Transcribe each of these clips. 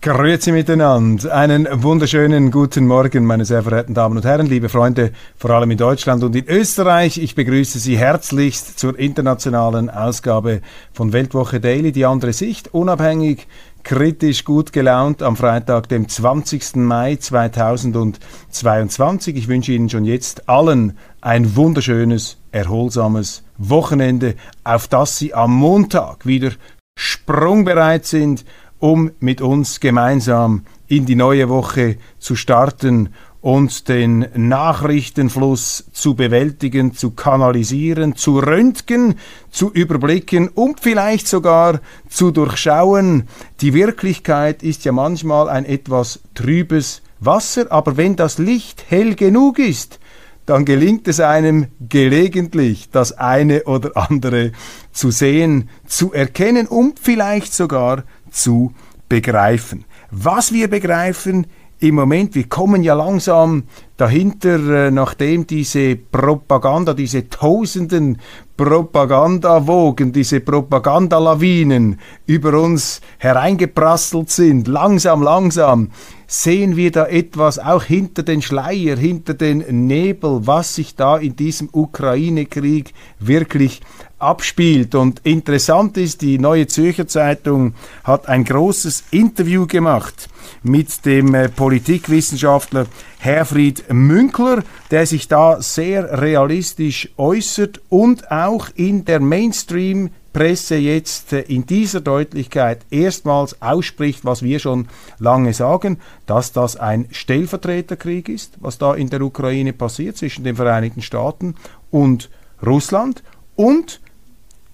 Grüezi miteinander. Einen wunderschönen guten Morgen, meine sehr verehrten Damen und Herren, liebe Freunde, vor allem in Deutschland und in Österreich. Ich begrüße Sie herzlichst zur internationalen Ausgabe von Weltwoche Daily, die andere Sicht, unabhängig, kritisch, gut gelaunt am Freitag, dem 20. Mai 2022. Ich wünsche Ihnen schon jetzt allen ein wunderschönes, erholsames Wochenende, auf das Sie am Montag wieder sprungbereit sind um mit uns gemeinsam in die neue Woche zu starten und den Nachrichtenfluss zu bewältigen, zu kanalisieren, zu röntgen, zu überblicken und vielleicht sogar zu durchschauen. Die Wirklichkeit ist ja manchmal ein etwas trübes Wasser, aber wenn das Licht hell genug ist, dann gelingt es einem gelegentlich, das eine oder andere zu sehen, zu erkennen und vielleicht sogar zu begreifen. Was wir begreifen im Moment, wir kommen ja langsam dahinter, äh, nachdem diese Propaganda, diese tausenden Propagandawogen, diese Propagandalawinen über uns hereingeprasselt sind, langsam, langsam, sehen wir da etwas auch hinter den Schleier, hinter den Nebel, was sich da in diesem Ukraine-Krieg wirklich abspielt. Und interessant ist, die Neue Zürcher Zeitung hat ein großes Interview gemacht mit dem äh, Politikwissenschaftler Herfried Münkler, der sich da sehr realistisch äußert und auch in der Mainstream Presse jetzt äh, in dieser Deutlichkeit erstmals ausspricht, was wir schon lange sagen, dass das ein Stellvertreterkrieg ist, was da in der Ukraine passiert zwischen den Vereinigten Staaten und Russland und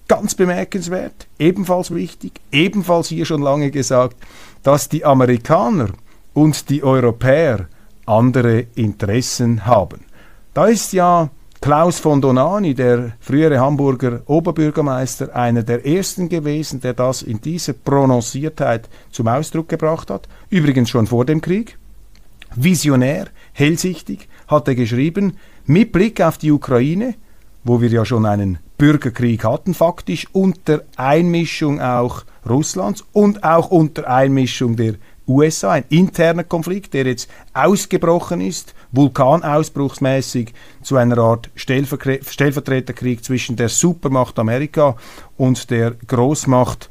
ganz bemerkenswert, ebenfalls wichtig, ebenfalls hier schon lange gesagt, dass die Amerikaner und die Europäer andere Interessen haben. Da ist ja Klaus von Donani, der frühere Hamburger Oberbürgermeister, einer der ersten gewesen, der das in dieser Prononciertheit zum Ausdruck gebracht hat. Übrigens schon vor dem Krieg. Visionär, hellsichtig, hat er geschrieben, mit Blick auf die Ukraine, wo wir ja schon einen Bürgerkrieg hatten, faktisch unter Einmischung auch Russlands und auch unter Einmischung der USA, ein interner Konflikt, der jetzt ausgebrochen ist, vulkanausbruchsmäßig zu einer Art Stellvertreterkrieg zwischen der Supermacht Amerika und der Großmacht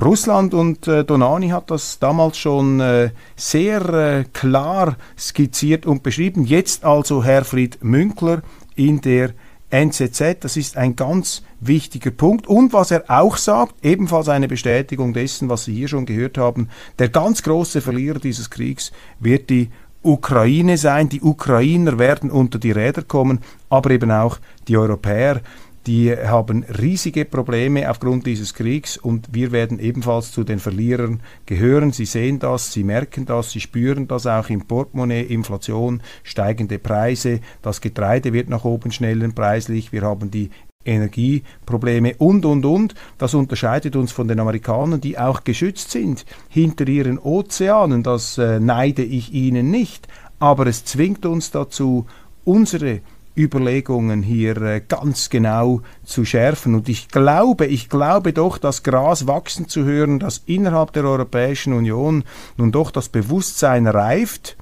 Russland und äh, Donani hat das damals schon äh, sehr äh, klar skizziert und beschrieben. Jetzt also Herfried Münkler in der NZZ, das ist ein ganz wichtiger Punkt. Und was er auch sagt, ebenfalls eine Bestätigung dessen, was Sie hier schon gehört haben, der ganz große Verlierer dieses Kriegs wird die Ukraine sein. Die Ukrainer werden unter die Räder kommen, aber eben auch die Europäer die haben riesige Probleme aufgrund dieses Kriegs und wir werden ebenfalls zu den Verlierern gehören. Sie sehen das, sie merken das, sie spüren das auch im Portemonnaie, Inflation, steigende Preise, das Getreide wird nach oben schnellen preislich, wir haben die Energieprobleme und, und, und. Das unterscheidet uns von den Amerikanern, die auch geschützt sind hinter ihren Ozeanen. Das äh, neide ich ihnen nicht. Aber es zwingt uns dazu, unsere Überlegungen hier äh, ganz genau zu schärfen. Und ich glaube, ich glaube doch, das Gras wachsen zu hören, dass innerhalb der Europäischen Union nun doch das Bewusstsein reift,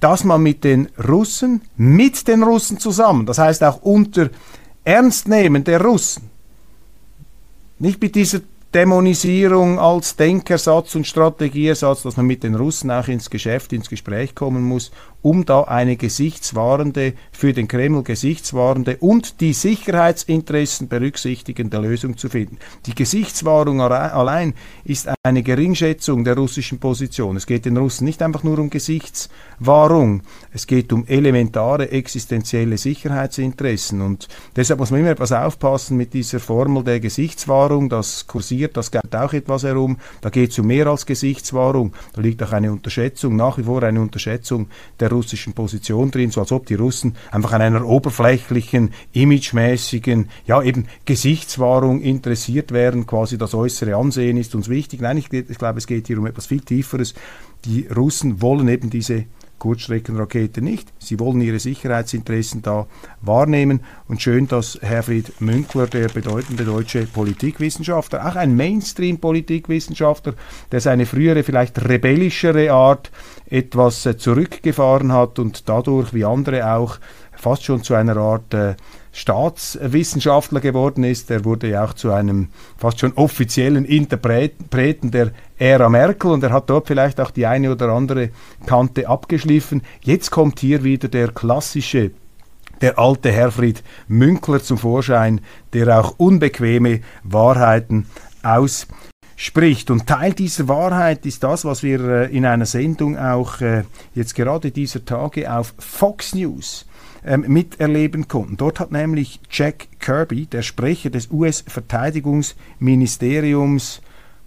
dass man mit den Russen, mit den Russen zusammen, das heißt auch unter Ernstnehmen der Russen, nicht mit dieser Dämonisierung als Denkersatz und Strategieersatz, dass man mit den Russen auch ins Geschäft, ins Gespräch kommen muss um da eine gesichtswahrende, für den Kreml gesichtswahrende und die Sicherheitsinteressen berücksichtigende Lösung zu finden. Die Gesichtswahrung allein ist eine Geringschätzung der russischen Position. Es geht den Russen nicht einfach nur um Gesichtswahrung, es geht um elementare existenzielle Sicherheitsinteressen. Und deshalb muss man immer etwas aufpassen mit dieser Formel der Gesichtswahrung, das kursiert, das geht auch etwas herum, da geht es um mehr als Gesichtswahrung, da liegt auch eine Unterschätzung, nach wie vor eine Unterschätzung der russischen Position drin, so als ob die Russen einfach an einer oberflächlichen, imagemäßigen, ja eben Gesichtswahrung interessiert wären, quasi das äußere Ansehen ist uns wichtig. Nein, ich, ich glaube, es geht hier um etwas viel Tieferes. Die Russen wollen eben diese Kurzstreckenrakete nicht. Sie wollen ihre Sicherheitsinteressen da wahrnehmen. Und schön, dass Herfried Münkler, der bedeutende deutsche Politikwissenschaftler, auch ein Mainstream-Politikwissenschaftler, der seine frühere, vielleicht rebellischere Art etwas äh, zurückgefahren hat und dadurch, wie andere auch, fast schon zu einer Art äh, Staatswissenschaftler geworden ist. Er wurde ja auch zu einem fast schon offiziellen Interpreten der Ära Merkel und er hat dort vielleicht auch die eine oder andere Kante abgeschliffen. Jetzt kommt hier wieder der klassische der alte Herfried Münkler zum Vorschein, der auch unbequeme Wahrheiten ausspricht. Und Teil dieser Wahrheit ist das, was wir äh, in einer Sendung auch äh, jetzt gerade dieser Tage auf Fox News ähm, miterleben konnten. Dort hat nämlich Jack Kirby, der Sprecher des US-Verteidigungsministeriums,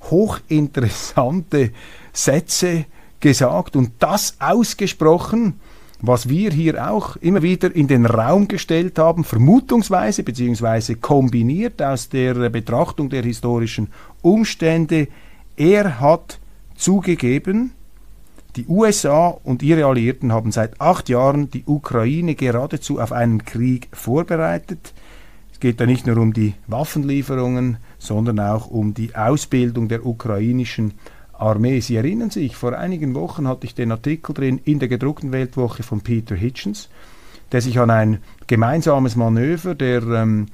hochinteressante Sätze gesagt und das ausgesprochen, was wir hier auch immer wieder in den Raum gestellt haben, vermutungsweise bzw. kombiniert aus der Betrachtung der historischen Umstände. Er hat zugegeben, die USA und ihre Alliierten haben seit acht Jahren die Ukraine geradezu auf einen Krieg vorbereitet. Es geht da nicht nur um die Waffenlieferungen, sondern auch um die Ausbildung der ukrainischen Armee. Sie erinnern sich, vor einigen Wochen hatte ich den Artikel drin in der gedruckten Weltwoche von Peter Hitchens, der sich an ein gemeinsames Manöver der ähm,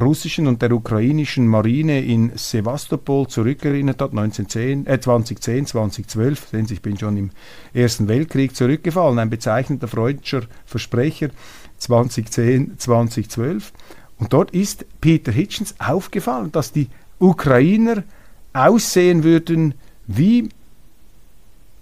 russischen und der ukrainischen Marine in Sevastopol zurückerinnert hat, 1910, äh 2010, 2012, sehen Sie, ich bin schon im Ersten Weltkrieg zurückgefallen, ein bezeichnender freudscher Versprecher, 2010, 2012. Und dort ist Peter Hitchens aufgefallen, dass die Ukrainer aussehen würden wie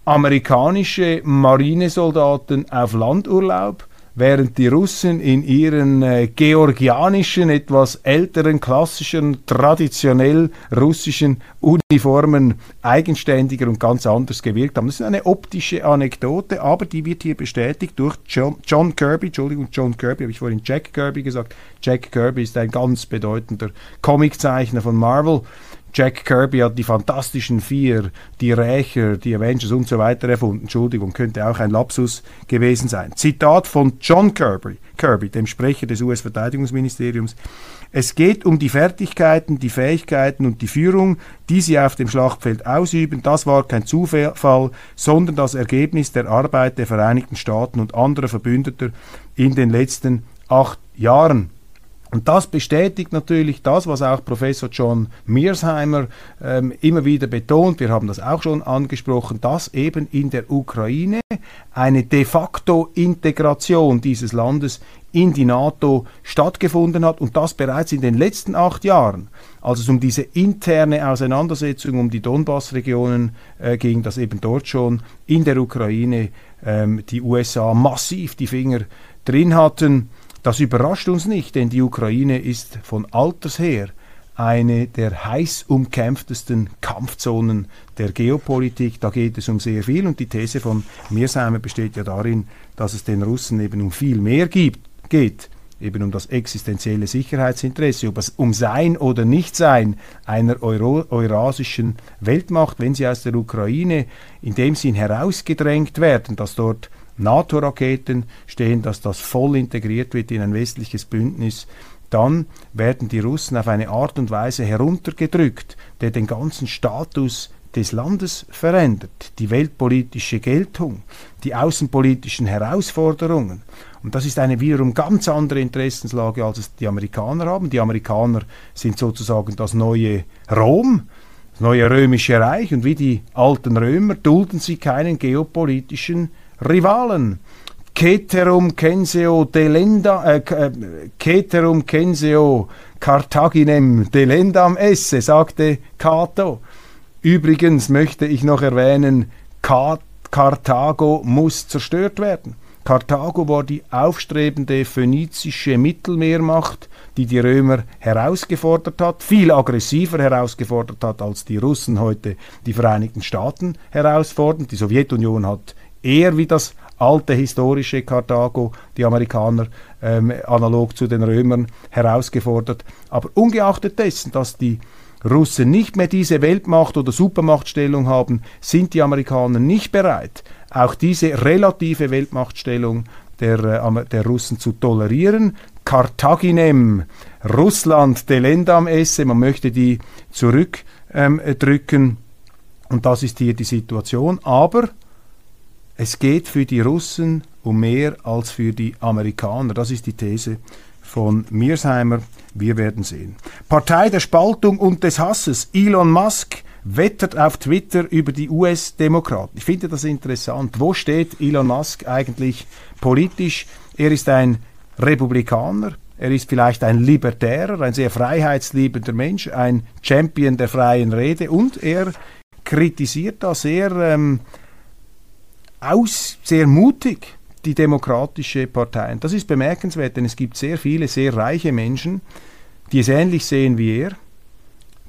amerikanische Marinesoldaten auf Landurlaub, während die Russen in ihren äh, georgianischen, etwas älteren, klassischen, traditionell russischen Uniformen eigenständiger und ganz anders gewirkt haben. Das ist eine optische Anekdote, aber die wird hier bestätigt durch John, John Kirby, Entschuldigung, John Kirby, habe ich vorhin Jack Kirby gesagt. Jack Kirby ist ein ganz bedeutender Comiczeichner von Marvel Jack Kirby hat die Fantastischen Vier, die Rächer, die Avengers und so weiter erfunden. Entschuldigung, könnte auch ein Lapsus gewesen sein. Zitat von John Kirby, Kirby dem Sprecher des US-Verteidigungsministeriums. Es geht um die Fertigkeiten, die Fähigkeiten und die Führung, die sie auf dem Schlachtfeld ausüben. Das war kein Zufall, sondern das Ergebnis der Arbeit der Vereinigten Staaten und anderer Verbündeter in den letzten acht Jahren. Und das bestätigt natürlich das, was auch Professor John Mearsheimer ähm, immer wieder betont, wir haben das auch schon angesprochen, dass eben in der Ukraine eine de facto Integration dieses Landes in die NATO stattgefunden hat und das bereits in den letzten acht Jahren, als es um diese interne Auseinandersetzung um die Donbass-Regionen äh, ging, dass eben dort schon in der Ukraine ähm, die USA massiv die Finger drin hatten. Das überrascht uns nicht, denn die Ukraine ist von alters her eine der heiß umkämpftesten Kampfzonen der Geopolitik. Da geht es um sehr viel und die These von Mearsheimer besteht ja darin, dass es den Russen eben um viel mehr gibt, geht, eben um das existenzielle Sicherheitsinteresse, um Sein oder Nichtsein einer Euro eurasischen Weltmacht, wenn sie aus der Ukraine in dem Sinn herausgedrängt werden, dass dort NATO-Raketen stehen, dass das voll integriert wird in ein westliches Bündnis, dann werden die Russen auf eine Art und Weise heruntergedrückt, der den ganzen Status des Landes verändert, die weltpolitische Geltung, die außenpolitischen Herausforderungen. Und das ist eine wiederum ganz andere Interessenslage, als es die Amerikaner haben. Die Amerikaner sind sozusagen das neue Rom, das neue römische Reich, und wie die alten Römer dulden sie keinen geopolitischen Rivalen. Ceterum censeo delenda, äh, äh, Ceterum censeo Carthaginem delendam esse, sagte Cato. Übrigens möchte ich noch erwähnen, Karthago muss zerstört werden. Karthago war die aufstrebende phönizische Mittelmeermacht, die die Römer herausgefordert hat, viel aggressiver herausgefordert hat, als die Russen heute die Vereinigten Staaten herausfordern. Die Sowjetunion hat eher wie das alte historische Karthago, die Amerikaner ähm, analog zu den Römern herausgefordert. Aber ungeachtet dessen, dass die Russen nicht mehr diese Weltmacht oder Supermachtstellung haben, sind die Amerikaner nicht bereit, auch diese relative Weltmachtstellung der, äh, der Russen zu tolerieren. Karthaginem, Russland, delendam esse, man möchte die zurückdrücken. Ähm, und das ist hier die Situation. Aber es geht für die Russen um mehr als für die Amerikaner. Das ist die These von Mearsheimer. Wir werden sehen. Partei der Spaltung und des Hasses. Elon Musk wettert auf Twitter über die US-Demokraten. Ich finde das interessant. Wo steht Elon Musk eigentlich politisch? Er ist ein Republikaner. Er ist vielleicht ein Libertärer, ein sehr freiheitsliebender Mensch, ein Champion der freien Rede und er kritisiert da sehr ähm, aus, sehr mutig die demokratische Partei. Und das ist bemerkenswert, denn es gibt sehr viele sehr reiche Menschen, die es ähnlich sehen wie er,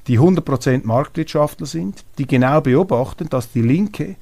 die 100% Marktwirtschaftler sind, die genau beobachten, dass die Linke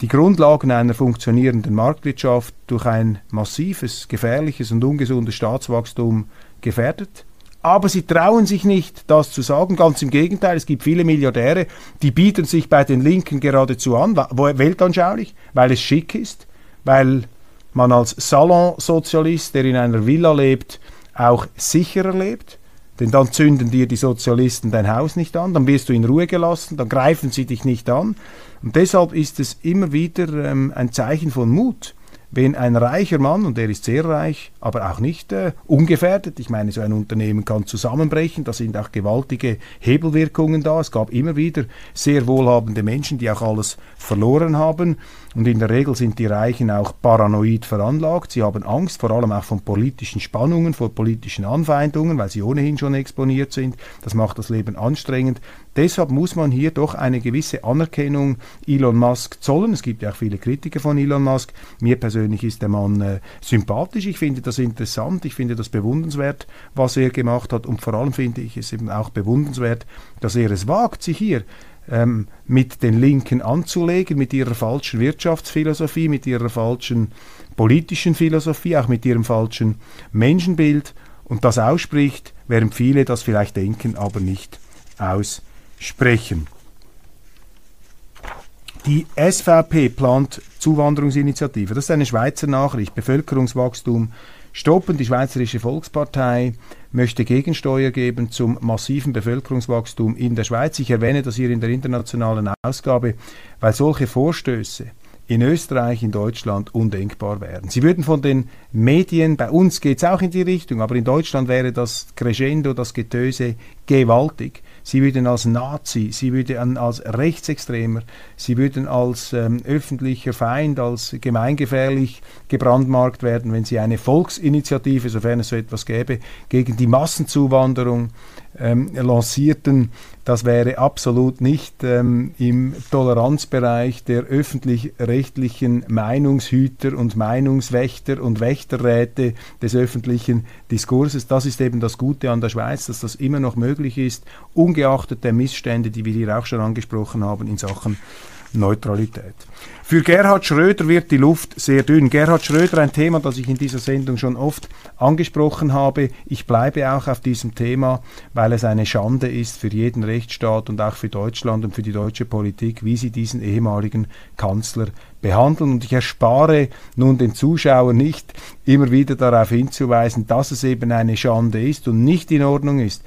die Grundlagen einer funktionierenden Marktwirtschaft durch ein massives, gefährliches und ungesundes Staatswachstum gefährdet aber sie trauen sich nicht, das zu sagen. Ganz im Gegenteil, es gibt viele Milliardäre, die bieten sich bei den Linken geradezu an, weltanschaulich, weil es schick ist, weil man als Salonsozialist, der in einer Villa lebt, auch sicherer lebt. Denn dann zünden dir die Sozialisten dein Haus nicht an, dann wirst du in Ruhe gelassen, dann greifen sie dich nicht an. Und deshalb ist es immer wieder ähm, ein Zeichen von Mut, wenn ein reicher Mann, und er ist sehr reich, aber auch nicht äh, ungefährdet, ich meine, so ein Unternehmen kann zusammenbrechen, da sind auch gewaltige Hebelwirkungen da. Es gab immer wieder sehr wohlhabende Menschen, die auch alles verloren haben. Und in der Regel sind die Reichen auch paranoid veranlagt. Sie haben Angst, vor allem auch von politischen Spannungen, vor politischen Anfeindungen, weil sie ohnehin schon exponiert sind. Das macht das Leben anstrengend. Deshalb muss man hier doch eine gewisse Anerkennung Elon Musk zollen. Es gibt ja auch viele Kritiker von Elon Musk. Mir persönlich ist der Mann äh, sympathisch. Ich finde das interessant. Ich finde das bewundernswert, was er gemacht hat. Und vor allem finde ich es eben auch bewundernswert, dass er es wagt, sich hier ähm, mit den Linken anzulegen, mit ihrer falschen Wirtschaftsphilosophie, mit ihrer falschen politischen Philosophie, auch mit ihrem falschen Menschenbild und das ausspricht, während viele das vielleicht denken, aber nicht aussprechen. Die SVP plant Zuwanderungsinitiative. Das ist eine Schweizer Nachricht. Bevölkerungswachstum stoppen. Die Schweizerische Volkspartei möchte Gegensteuer geben zum massiven Bevölkerungswachstum in der Schweiz. Ich erwähne das hier in der internationalen Ausgabe, weil solche Vorstöße in Österreich, in Deutschland undenkbar wären. Sie würden von den Medien, bei uns geht es auch in die Richtung, aber in Deutschland wäre das Crescendo, das Getöse gewaltig. Sie würden als Nazi, sie würden als Rechtsextremer, sie würden als ähm, öffentlicher Feind, als gemeingefährlich gebrandmarkt werden, wenn sie eine Volksinitiative, sofern es so etwas gäbe, gegen die Massenzuwanderung ähm, lancierten, das wäre absolut nicht ähm, im Toleranzbereich der öffentlich-rechtlichen Meinungshüter und Meinungswächter und Wächterräte des öffentlichen Diskurses. Das ist eben das Gute an der Schweiz, dass das immer noch möglich ist, ungeachtet der Missstände, die wir hier auch schon angesprochen haben in Sachen Neutralität. Für Gerhard Schröder wird die Luft sehr dünn. Gerhard Schröder, ein Thema, das ich in dieser Sendung schon oft angesprochen habe. Ich bleibe auch auf diesem Thema, weil es eine Schande ist für jeden Rechtsstaat und auch für Deutschland und für die deutsche Politik, wie sie diesen ehemaligen Kanzler behandeln. Und ich erspare nun den Zuschauern nicht, immer wieder darauf hinzuweisen, dass es eben eine Schande ist und nicht in Ordnung ist.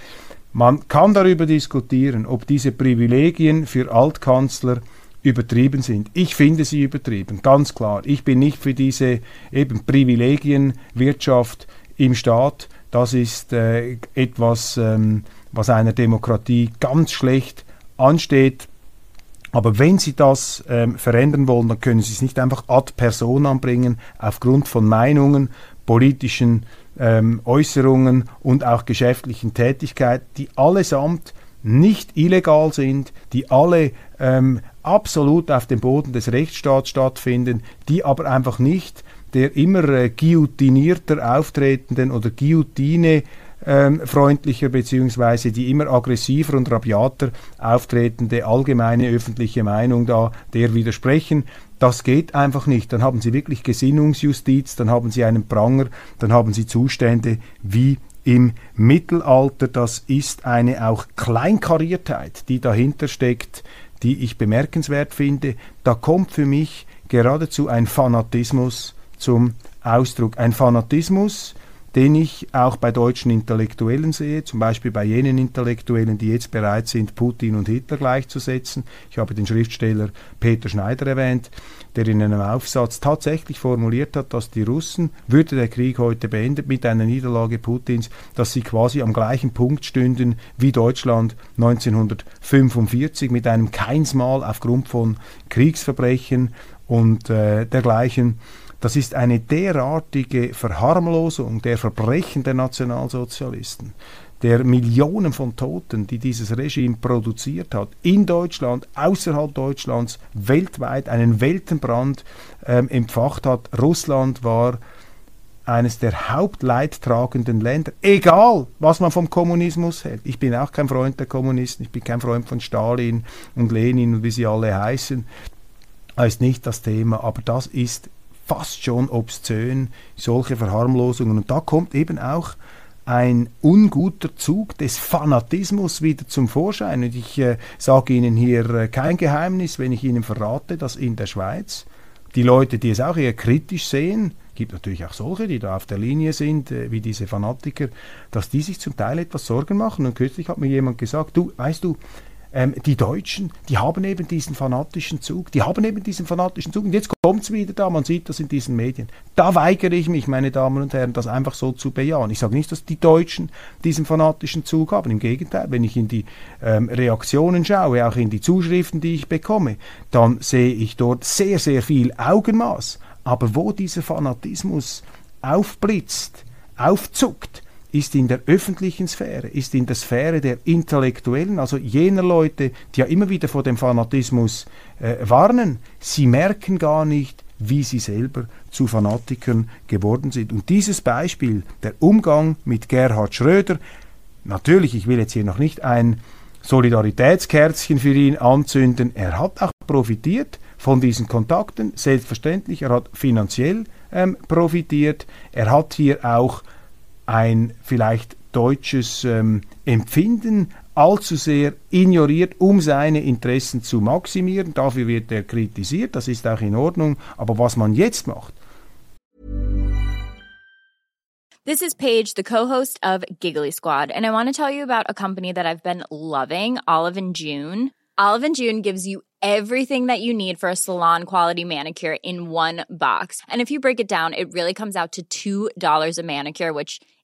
Man kann darüber diskutieren, ob diese Privilegien für Altkanzler übertrieben sind. Ich finde sie übertrieben, ganz klar. Ich bin nicht für diese eben Privilegienwirtschaft im Staat. Das ist äh, etwas, ähm, was einer Demokratie ganz schlecht ansteht. Aber wenn Sie das ähm, verändern wollen, dann können Sie es nicht einfach ad personam bringen, aufgrund von Meinungen, politischen ähm, Äußerungen und auch geschäftlichen Tätigkeiten, die allesamt nicht illegal sind, die alle ähm, absolut auf dem Boden des Rechtsstaats stattfinden, die aber einfach nicht der immer äh, guillotinierter auftretenden oder Guillotine ähm, freundlicher beziehungsweise die immer aggressiver und rabiater auftretende allgemeine öffentliche Meinung da der widersprechen. Das geht einfach nicht. Dann haben Sie wirklich Gesinnungsjustiz, dann haben Sie einen Pranger, dann haben Sie Zustände wie im Mittelalter. Das ist eine auch Kleinkariertheit, die dahinter steckt, die ich bemerkenswert finde. Da kommt für mich geradezu ein Fanatismus zum Ausdruck. Ein Fanatismus, den ich auch bei deutschen Intellektuellen sehe, zum Beispiel bei jenen Intellektuellen, die jetzt bereit sind, Putin und Hitler gleichzusetzen. Ich habe den Schriftsteller Peter Schneider erwähnt, der in einem Aufsatz tatsächlich formuliert hat, dass die Russen, würde der Krieg heute beendet mit einer Niederlage Putins, dass sie quasi am gleichen Punkt stünden wie Deutschland 1945 mit einem Keinsmal aufgrund von Kriegsverbrechen und äh, dergleichen. Das ist eine derartige Verharmlosung der Verbrechen der Nationalsozialisten, der Millionen von Toten, die dieses Regime produziert hat, in Deutschland, außerhalb Deutschlands, weltweit einen Weltenbrand ähm, empfacht hat. Russland war eines der hauptleidtragenden Länder, egal was man vom Kommunismus hält. Ich bin auch kein Freund der Kommunisten, ich bin kein Freund von Stalin und Lenin und wie sie alle heißen. Das ist nicht das Thema, aber das ist fast schon obszön, solche Verharmlosungen. Und da kommt eben auch ein unguter Zug des Fanatismus wieder zum Vorschein. Und ich äh, sage Ihnen hier äh, kein Geheimnis, wenn ich Ihnen verrate, dass in der Schweiz die Leute, die es auch eher kritisch sehen, gibt natürlich auch solche, die da auf der Linie sind, äh, wie diese Fanatiker, dass die sich zum Teil etwas Sorgen machen. Und kürzlich hat mir jemand gesagt, du, weißt du, ähm, die Deutschen, die haben eben diesen fanatischen Zug, die haben eben diesen fanatischen Zug. Und jetzt kommt es wieder da, man sieht das in diesen Medien. Da weigere ich mich, meine Damen und Herren, das einfach so zu bejahen. Ich sage nicht, dass die Deutschen diesen fanatischen Zug haben. Im Gegenteil, wenn ich in die ähm, Reaktionen schaue, auch in die Zuschriften, die ich bekomme, dann sehe ich dort sehr, sehr viel Augenmaß. Aber wo dieser Fanatismus aufblitzt, aufzuckt, ist in der öffentlichen Sphäre, ist in der Sphäre der Intellektuellen, also jener Leute, die ja immer wieder vor dem Fanatismus äh, warnen. Sie merken gar nicht, wie sie selber zu Fanatikern geworden sind. Und dieses Beispiel, der Umgang mit Gerhard Schröder, natürlich, ich will jetzt hier noch nicht ein Solidaritätskerzchen für ihn anzünden, er hat auch profitiert von diesen Kontakten, selbstverständlich, er hat finanziell ähm, profitiert, er hat hier auch ein vielleicht deutsches ähm, Empfinden allzu sehr ignoriert, um seine Interessen zu maximieren. Dafür wird er kritisiert, das ist auch in Ordnung. Aber was man jetzt macht. This is Paige, the co-host of Giggly Squad, and I want to tell you about a company that I've been loving, Olive and June. Olive and June gives you everything that you need for a salon quality manicure in one box. And if you break it down, it really comes out to $2 a manicure, which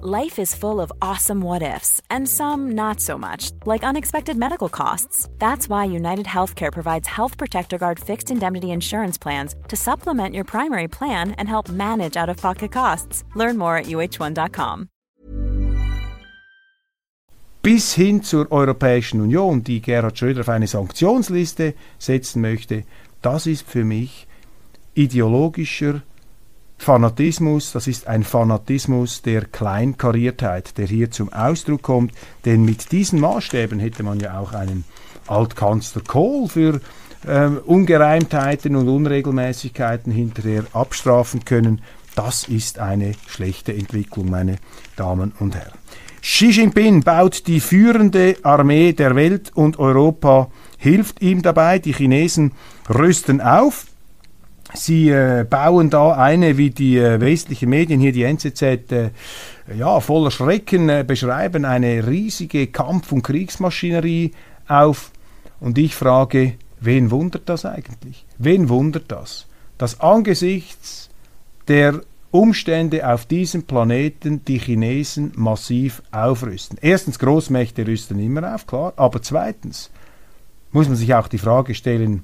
Life is full of awesome what ifs, and some not so much, like unexpected medical costs. That's why United Healthcare provides Health Protector Guard fixed indemnity insurance plans to supplement your primary plan and help manage out of pocket costs. Learn more at uh1.com. Bis hin zur Europäischen Union, die Gerhard Schröder auf eine Sanktionsliste setzen möchte, das ist für mich ideologischer Fanatismus, das ist ein Fanatismus der Kleinkariertheit, der hier zum Ausdruck kommt, denn mit diesen Maßstäben hätte man ja auch einen Altkanzler Kohl für äh, Ungereimtheiten und Unregelmäßigkeiten hinterher abstrafen können. Das ist eine schlechte Entwicklung, meine Damen und Herren. Xi Jinping baut die führende Armee der Welt und Europa hilft ihm dabei. Die Chinesen rüsten auf. Sie äh, bauen da eine, wie die äh, westlichen Medien, hier die NZZ, äh, ja, voller Schrecken äh, beschreiben, eine riesige Kampf- und Kriegsmaschinerie auf. Und ich frage, wen wundert das eigentlich? Wen wundert das? Dass angesichts der Umstände auf diesem Planeten die Chinesen massiv aufrüsten. Erstens, Großmächte rüsten immer auf, klar, aber zweitens muss man sich auch die Frage stellen,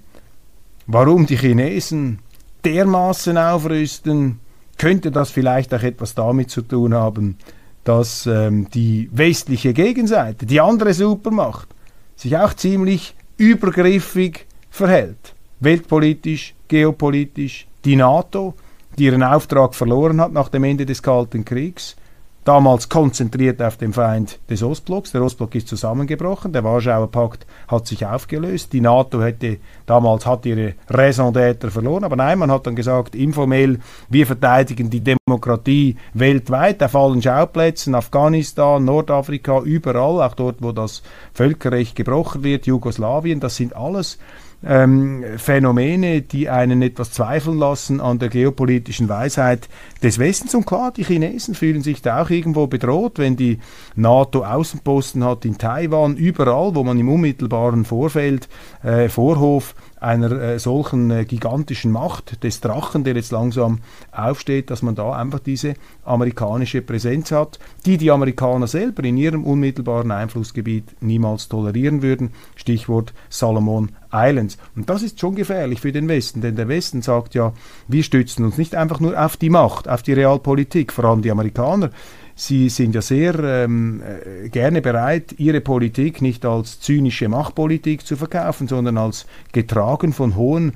warum die Chinesen dermaßen aufrüsten, könnte das vielleicht auch etwas damit zu tun haben, dass ähm, die westliche Gegenseite, die andere Supermacht, sich auch ziemlich übergriffig verhält. Weltpolitisch, geopolitisch, die NATO, die ihren Auftrag verloren hat nach dem Ende des Kalten Kriegs, damals konzentriert auf den Feind des Ostblocks. Der Ostblock ist zusammengebrochen, der Warschauer Pakt hat sich aufgelöst, die NATO hätte damals hat ihre Raison d'être verloren, aber nein, man hat dann gesagt, informell, wir verteidigen die Demokratie weltweit, auf allen Schauplätzen, Afghanistan, Nordafrika, überall, auch dort, wo das Völkerrecht gebrochen wird, Jugoslawien, das sind alles ähm, Phänomene, die einen etwas zweifeln lassen an der geopolitischen Weisheit des Westens. Und klar, die Chinesen fühlen sich da auch irgendwo bedroht, wenn die NATO Außenposten hat in Taiwan, überall, wo man im unmittelbaren Vorfeld, äh, Vorhof einer äh, solchen äh, gigantischen Macht des Drachen, der jetzt langsam aufsteht, dass man da einfach diese amerikanische Präsenz hat, die die Amerikaner selber in ihrem unmittelbaren Einflussgebiet niemals tolerieren würden. Stichwort Salomon Islands. Und das ist schon gefährlich für den Westen, denn der Westen sagt ja, wir stützen uns nicht einfach nur auf die Macht, auf die Realpolitik, vor allem die Amerikaner. Sie sind ja sehr ähm, äh, gerne bereit, ihre Politik nicht als zynische Machtpolitik zu verkaufen, sondern als getragen von hohen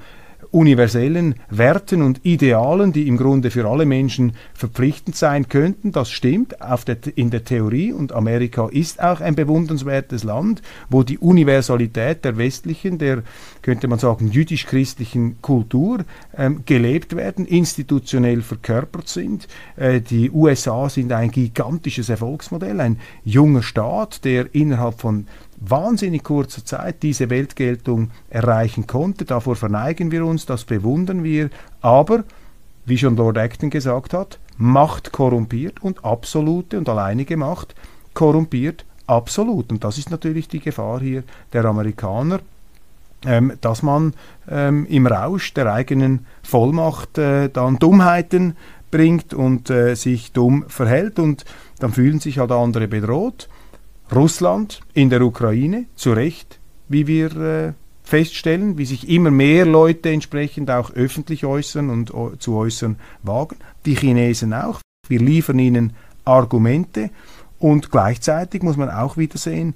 universellen Werten und Idealen, die im Grunde für alle Menschen verpflichtend sein könnten. Das stimmt der, in der Theorie und Amerika ist auch ein bewundernswertes Land, wo die Universalität der westlichen, der könnte man sagen jüdisch-christlichen Kultur ähm, gelebt werden, institutionell verkörpert sind. Äh, die USA sind ein gigantisches Erfolgsmodell, ein junger Staat, der innerhalb von wahnsinnig kurzer Zeit diese Weltgeltung erreichen konnte. Davor verneigen wir uns, das bewundern wir. Aber, wie schon Lord Acton gesagt hat, Macht korrumpiert und absolute und alleinige Macht korrumpiert absolut. Und das ist natürlich die Gefahr hier der Amerikaner, ähm, dass man ähm, im Rausch der eigenen Vollmacht äh, dann Dummheiten bringt und äh, sich dumm verhält und dann fühlen sich halt andere bedroht Russland in der Ukraine, zu Recht, wie wir äh, feststellen, wie sich immer mehr Leute entsprechend auch öffentlich äußern und zu äußern wagen. Die Chinesen auch. Wir liefern ihnen Argumente und gleichzeitig muss man auch wieder sehen,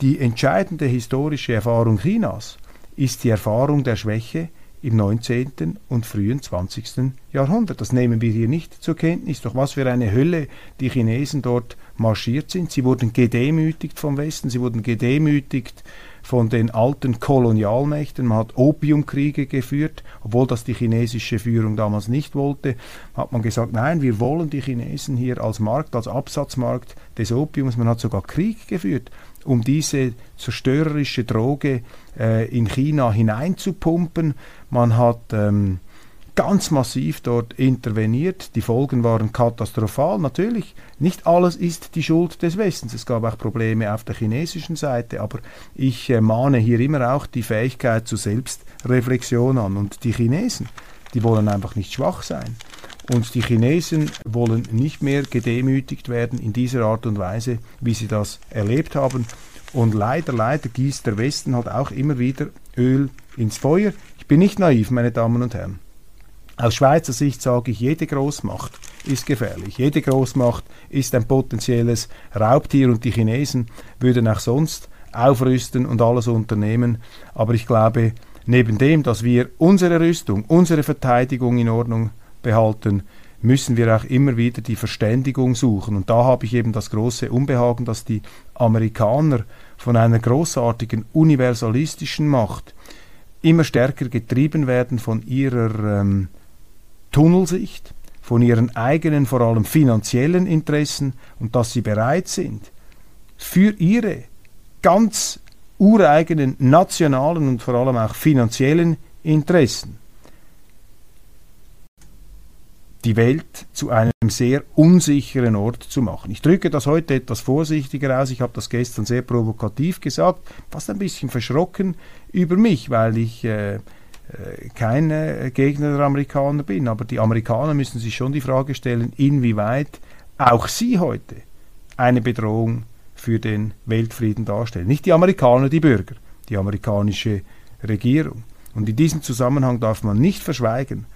die entscheidende historische Erfahrung Chinas ist die Erfahrung der Schwäche im 19. und frühen 20. Jahrhundert. Das nehmen wir hier nicht zur Kenntnis. Doch was für eine Hölle die Chinesen dort marschiert sind. Sie wurden gedemütigt vom Westen, sie wurden gedemütigt von den alten Kolonialmächten. Man hat Opiumkriege geführt, obwohl das die chinesische Führung damals nicht wollte. Hat man gesagt, nein, wir wollen die Chinesen hier als Markt, als Absatzmarkt des Opiums. Man hat sogar Krieg geführt um diese zerstörerische Droge äh, in China hineinzupumpen. Man hat ähm, ganz massiv dort interveniert. Die Folgen waren katastrophal. Natürlich, nicht alles ist die Schuld des Westens. Es gab auch Probleme auf der chinesischen Seite, aber ich äh, mahne hier immer auch die Fähigkeit zur Selbstreflexion an. Und die Chinesen, die wollen einfach nicht schwach sein. Und die Chinesen wollen nicht mehr gedemütigt werden in dieser Art und Weise, wie sie das erlebt haben. Und leider, leider gießt der Westen halt auch immer wieder Öl ins Feuer. Ich bin nicht naiv, meine Damen und Herren. Aus Schweizer Sicht sage ich, jede Großmacht ist gefährlich. Jede Großmacht ist ein potenzielles Raubtier und die Chinesen würden auch sonst aufrüsten und alles unternehmen. Aber ich glaube, neben dem, dass wir unsere Rüstung, unsere Verteidigung in Ordnung behalten, müssen wir auch immer wieder die Verständigung suchen. Und da habe ich eben das große Unbehagen, dass die Amerikaner von einer großartigen universalistischen Macht immer stärker getrieben werden von ihrer ähm, Tunnelsicht, von ihren eigenen, vor allem finanziellen Interessen und dass sie bereit sind, für ihre ganz ureigenen nationalen und vor allem auch finanziellen Interessen die Welt zu einem sehr unsicheren Ort zu machen. Ich drücke das heute etwas vorsichtiger aus. Ich habe das gestern sehr provokativ gesagt, fast ein bisschen verschrocken über mich, weil ich äh, äh kein äh, Gegner der Amerikaner bin. Aber die Amerikaner müssen sich schon die Frage stellen, inwieweit auch sie heute eine Bedrohung für den Weltfrieden darstellen. Nicht die Amerikaner, die Bürger, die amerikanische Regierung. Und in diesem Zusammenhang darf man nicht verschweigen,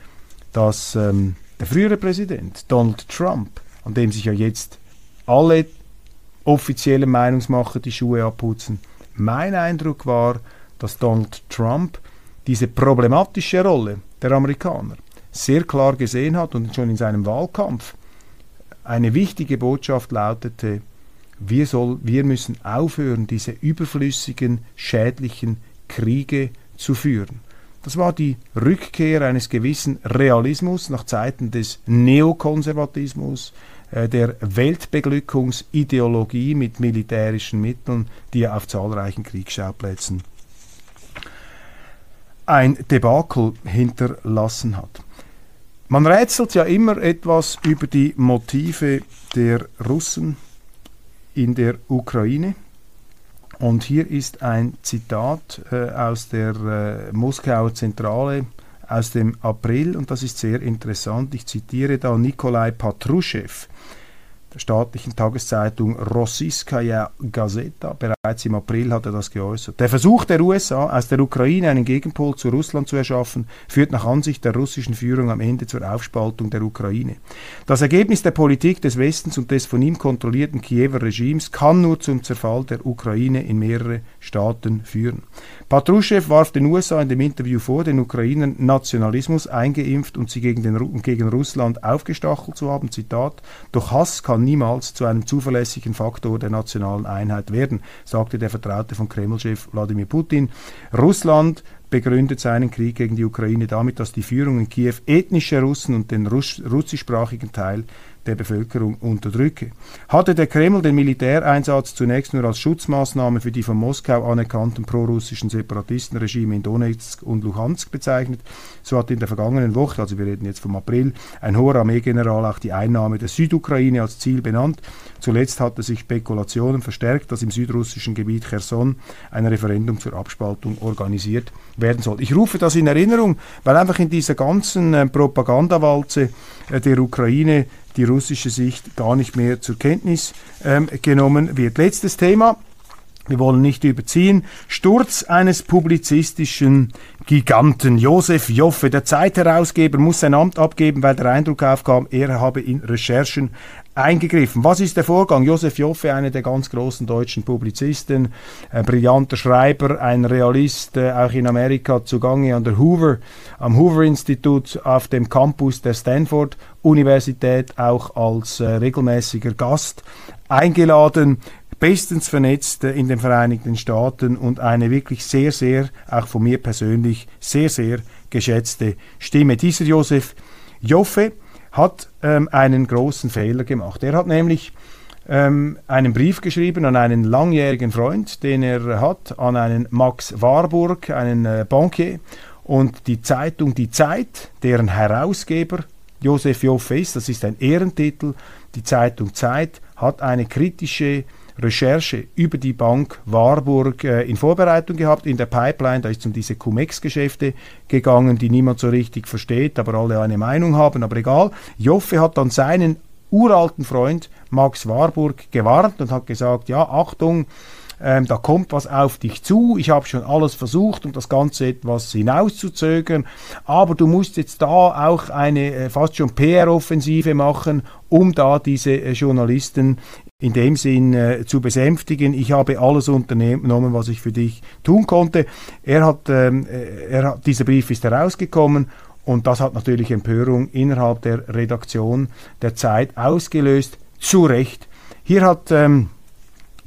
dass ähm, der frühere Präsident Donald Trump, an dem sich ja jetzt alle offiziellen Meinungsmacher die Schuhe abputzen, mein Eindruck war, dass Donald Trump diese problematische Rolle der Amerikaner sehr klar gesehen hat und schon in seinem Wahlkampf eine wichtige Botschaft lautete, wir, soll, wir müssen aufhören, diese überflüssigen, schädlichen Kriege zu führen. Das war die Rückkehr eines gewissen Realismus nach Zeiten des Neokonservatismus, äh, der Weltbeglückungsideologie mit militärischen Mitteln, die er auf zahlreichen Kriegsschauplätzen ein Debakel hinterlassen hat. Man rätselt ja immer etwas über die Motive der Russen in der Ukraine. Und hier ist ein Zitat äh, aus der äh, Moskauer Zentrale aus dem April und das ist sehr interessant. Ich zitiere da Nikolai Patruschew, staatlichen Tageszeitung Rossiskaya Gazeta. Bereits im April hat er das geäußert. Der Versuch der USA, aus der Ukraine einen Gegenpol zu Russland zu erschaffen, führt nach Ansicht der russischen Führung am Ende zur Aufspaltung der Ukraine. Das Ergebnis der Politik des Westens und des von ihm kontrollierten Kiewer Regimes kann nur zum Zerfall der Ukraine in mehrere Staaten führen. Patruschew warf den USA in dem Interview vor, den Ukrainern Nationalismus eingeimpft und sie gegen, den, gegen Russland aufgestachelt zu haben. Zitat: Doch Hass kann niemals zu einem zuverlässigen Faktor der nationalen Einheit werden, sagte der Vertraute von Kremlchef Wladimir Putin. Russland begründet seinen Krieg gegen die Ukraine damit, dass die Führung in Kiew ethnische Russen und den russischsprachigen Teil der Bevölkerung unterdrücke. Hatte der Kreml den Militäreinsatz zunächst nur als Schutzmaßnahme für die von Moskau anerkannten prorussischen Separatistenregime in Donetsk und Luhansk bezeichnet, so hat in der vergangenen Woche, also wir reden jetzt vom April, ein hoher Armeegeneral auch die Einnahme der Südukraine als Ziel benannt. Zuletzt hatte sich Spekulationen verstärkt, dass im südrussischen Gebiet Cherson ein Referendum zur Abspaltung organisiert werden soll. Ich rufe das in Erinnerung, weil einfach in dieser ganzen äh, Propagandawalze äh, der Ukraine die russische Sicht gar nicht mehr zur Kenntnis ähm, genommen wird. Letztes Thema. Wir wollen nicht überziehen. Sturz eines publizistischen Giganten. Josef Joffe, der Zeitherausgeber, muss sein Amt abgeben, weil der Eindruck aufkam, er habe in Recherchen eingegriffen. Was ist der Vorgang? Josef Joffe, einer der ganz großen deutschen Publizisten, ein brillanter Schreiber, ein Realist, äh, auch in Amerika zugange an der Hoover, am Hoover Institut auf dem Campus der Stanford Universität, auch als äh, regelmäßiger Gast eingeladen bestens vernetzt äh, in den Vereinigten Staaten und eine wirklich sehr, sehr, auch von mir persönlich, sehr, sehr geschätzte Stimme. Dieser Josef Joffe hat ähm, einen großen Fehler gemacht. Er hat nämlich ähm, einen Brief geschrieben an einen langjährigen Freund, den er hat, an einen Max Warburg, einen äh, Bankier. Und die Zeitung Die Zeit, deren Herausgeber Josef Joffe ist, das ist ein Ehrentitel, die Zeitung Zeit, hat eine kritische Recherche über die Bank Warburg äh, in Vorbereitung gehabt, in der Pipeline. Da ist es um diese Cum-Ex-Geschäfte gegangen, die niemand so richtig versteht, aber alle eine Meinung haben. Aber egal. Joffe hat dann seinen uralten Freund Max Warburg gewarnt und hat gesagt, ja, Achtung, ähm, da kommt was auf dich zu, ich habe schon alles versucht, um das Ganze etwas hinauszuzögern, aber du musst jetzt da auch eine äh, fast schon PR-Offensive machen, um da diese äh, Journalisten in dem Sinn äh, zu besänftigen. Ich habe alles unternommen, was ich für dich tun konnte. Er hat, ähm, äh, er hat, dieser Brief ist herausgekommen und das hat natürlich Empörung innerhalb der Redaktion der Zeit ausgelöst. Zu Recht. Hier hat ähm,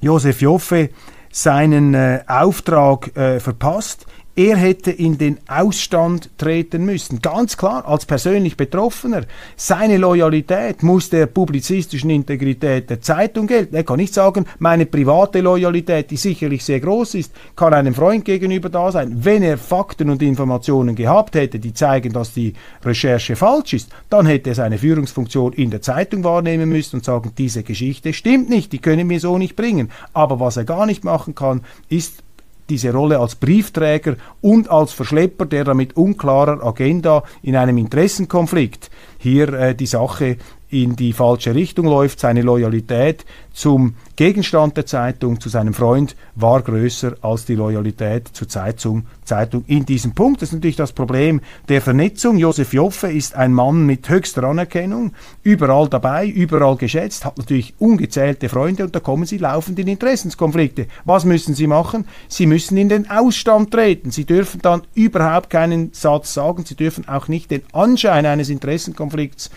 Josef Joffe seinen äh, Auftrag äh, verpasst. Er hätte in den Ausstand treten müssen. Ganz klar, als persönlich Betroffener. Seine Loyalität muss der publizistischen Integrität der Zeitung gelten. Er kann nicht sagen, meine private Loyalität, die sicherlich sehr groß ist, kann einem Freund gegenüber da sein. Wenn er Fakten und Informationen gehabt hätte, die zeigen, dass die Recherche falsch ist, dann hätte er seine Führungsfunktion in der Zeitung wahrnehmen müssen und sagen, diese Geschichte stimmt nicht, die können wir so nicht bringen. Aber was er gar nicht machen kann, ist diese Rolle als Briefträger und als Verschlepper, der damit unklarer Agenda in einem Interessenkonflikt hier äh, die Sache in die falsche Richtung läuft, seine Loyalität zum Gegenstand der Zeitung, zu seinem Freund, war größer als die Loyalität zur Zeitung, Zeitung in diesem Punkt. Das ist natürlich das Problem der Vernetzung. Josef Joffe ist ein Mann mit höchster Anerkennung, überall dabei, überall geschätzt, hat natürlich ungezählte Freunde und da kommen sie laufend in Interessenskonflikte. Was müssen sie machen? Sie müssen in den Ausstand treten. Sie dürfen dann überhaupt keinen Satz sagen. Sie dürfen auch nicht den Anschein eines Interessenkonflikts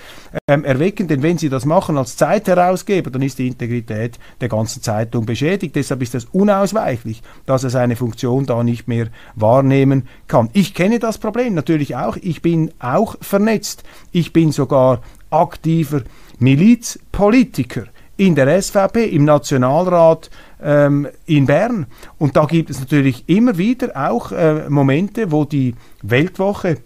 ähm, erwecken, denn wenn sie das machen als Zeitherausgeber, dann ist die Integrität der ganzen Zeitung beschädigt. Deshalb ist es unausweichlich, dass er seine Funktion da nicht mehr wahrnehmen kann. Ich kenne das Problem natürlich auch. Ich bin auch vernetzt. Ich bin sogar aktiver Milizpolitiker in der SVP, im Nationalrat ähm, in Bern. Und da gibt es natürlich immer wieder auch äh, Momente, wo die Weltwoche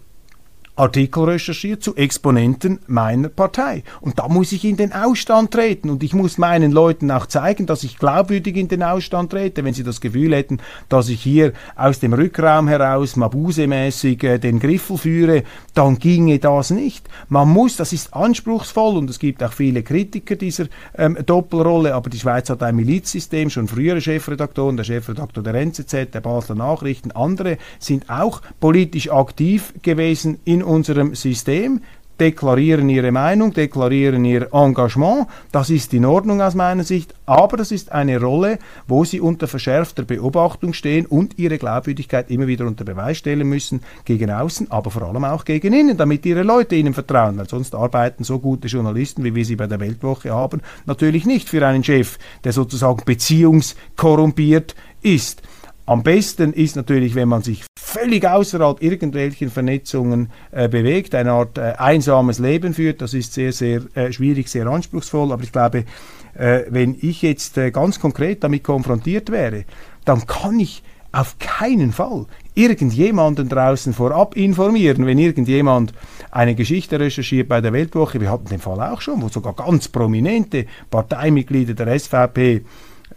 Artikel recherchiert zu Exponenten meiner Partei. Und da muss ich in den Ausstand treten und ich muss meinen Leuten auch zeigen, dass ich glaubwürdig in den Ausstand trete. Wenn sie das Gefühl hätten, dass ich hier aus dem Rückraum heraus Mabuse-mäßig äh, den Griffel führe, dann ginge das nicht. Man muss, das ist anspruchsvoll und es gibt auch viele Kritiker dieser ähm, Doppelrolle, aber die Schweiz hat ein Milizsystem, schon frühere Chefredaktoren, der Chefredaktor der NZZ, der Basler Nachrichten, andere sind auch politisch aktiv gewesen in unserem System, deklarieren ihre Meinung, deklarieren ihr Engagement. Das ist in Ordnung aus meiner Sicht, aber das ist eine Rolle, wo sie unter verschärfter Beobachtung stehen und ihre Glaubwürdigkeit immer wieder unter Beweis stellen müssen gegen außen, aber vor allem auch gegen innen, damit ihre Leute ihnen vertrauen, weil sonst arbeiten so gute Journalisten, wie wir sie bei der Weltwoche haben, natürlich nicht für einen Chef, der sozusagen beziehungskorrumpiert ist. Am besten ist natürlich, wenn man sich völlig außerhalb irgendwelchen Vernetzungen äh, bewegt, eine Art äh, einsames Leben führt. Das ist sehr, sehr äh, schwierig, sehr anspruchsvoll. Aber ich glaube, äh, wenn ich jetzt äh, ganz konkret damit konfrontiert wäre, dann kann ich auf keinen Fall irgendjemanden draußen vorab informieren, wenn irgendjemand eine Geschichte recherchiert bei der Weltwoche. Wir hatten den Fall auch schon, wo sogar ganz prominente Parteimitglieder der SVP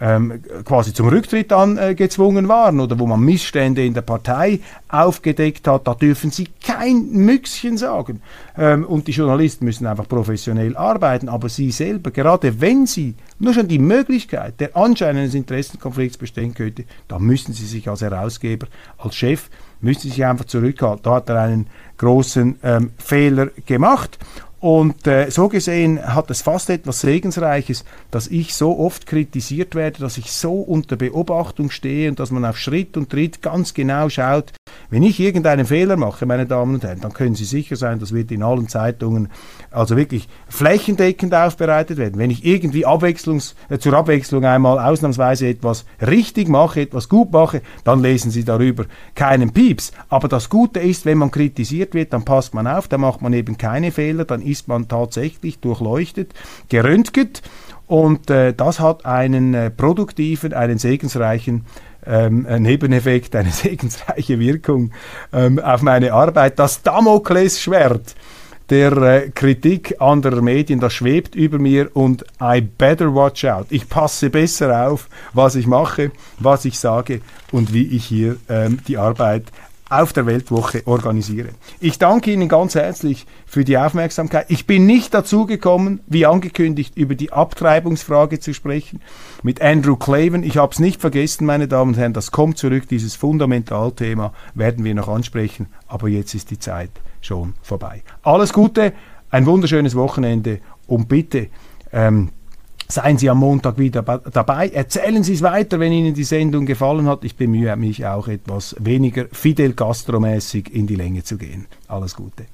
ähm, quasi zum Rücktritt angezwungen äh, waren oder wo man Missstände in der Partei aufgedeckt hat, da dürfen sie kein Müchschen sagen. Ähm, und die Journalisten müssen einfach professionell arbeiten, aber sie selber, gerade wenn sie nur schon die Möglichkeit der Anschein eines Interessenkonflikts bestehen könnte, da müssen sie sich als Herausgeber, als Chef, müssen sie sich einfach zurückhalten. Da hat er einen großen ähm, Fehler gemacht. Und äh, so gesehen hat es fast etwas Segensreiches, dass ich so oft kritisiert werde, dass ich so unter Beobachtung stehe und dass man auf Schritt und Tritt ganz genau schaut, wenn ich irgendeinen Fehler mache, meine Damen und Herren, dann können Sie sicher sein, das wird in allen Zeitungen also wirklich flächendeckend aufbereitet werden. Wenn ich irgendwie Abwechslungs, äh, zur Abwechslung einmal ausnahmsweise etwas richtig mache, etwas gut mache, dann lesen Sie darüber keinen Pieps. Aber das Gute ist, wenn man kritisiert wird, dann passt man auf, dann macht man eben keine Fehler, dann ist man tatsächlich durchleuchtet, geröntget und äh, das hat einen äh, produktiven, einen segensreichen ähm, Nebeneffekt, eine segensreiche Wirkung ähm, auf meine Arbeit. Das Damoklesschwert der äh, Kritik anderer Medien, das schwebt über mir und I better watch out. Ich passe besser auf, was ich mache, was ich sage und wie ich hier ähm, die Arbeit auf der Weltwoche organisiere. Ich danke Ihnen ganz herzlich für die Aufmerksamkeit. Ich bin nicht dazu gekommen, wie angekündigt, über die Abtreibungsfrage zu sprechen mit Andrew Claven. Ich habe es nicht vergessen, meine Damen und Herren, das kommt zurück. Dieses Fundamentalthema werden wir noch ansprechen, aber jetzt ist die Zeit schon vorbei. Alles Gute, ein wunderschönes Wochenende und bitte ähm, Seien Sie am Montag wieder dabei. Erzählen Sie es weiter, wenn Ihnen die Sendung gefallen hat. Ich bemühe mich auch etwas weniger Fidel Gastromäßig in die Länge zu gehen. Alles Gute.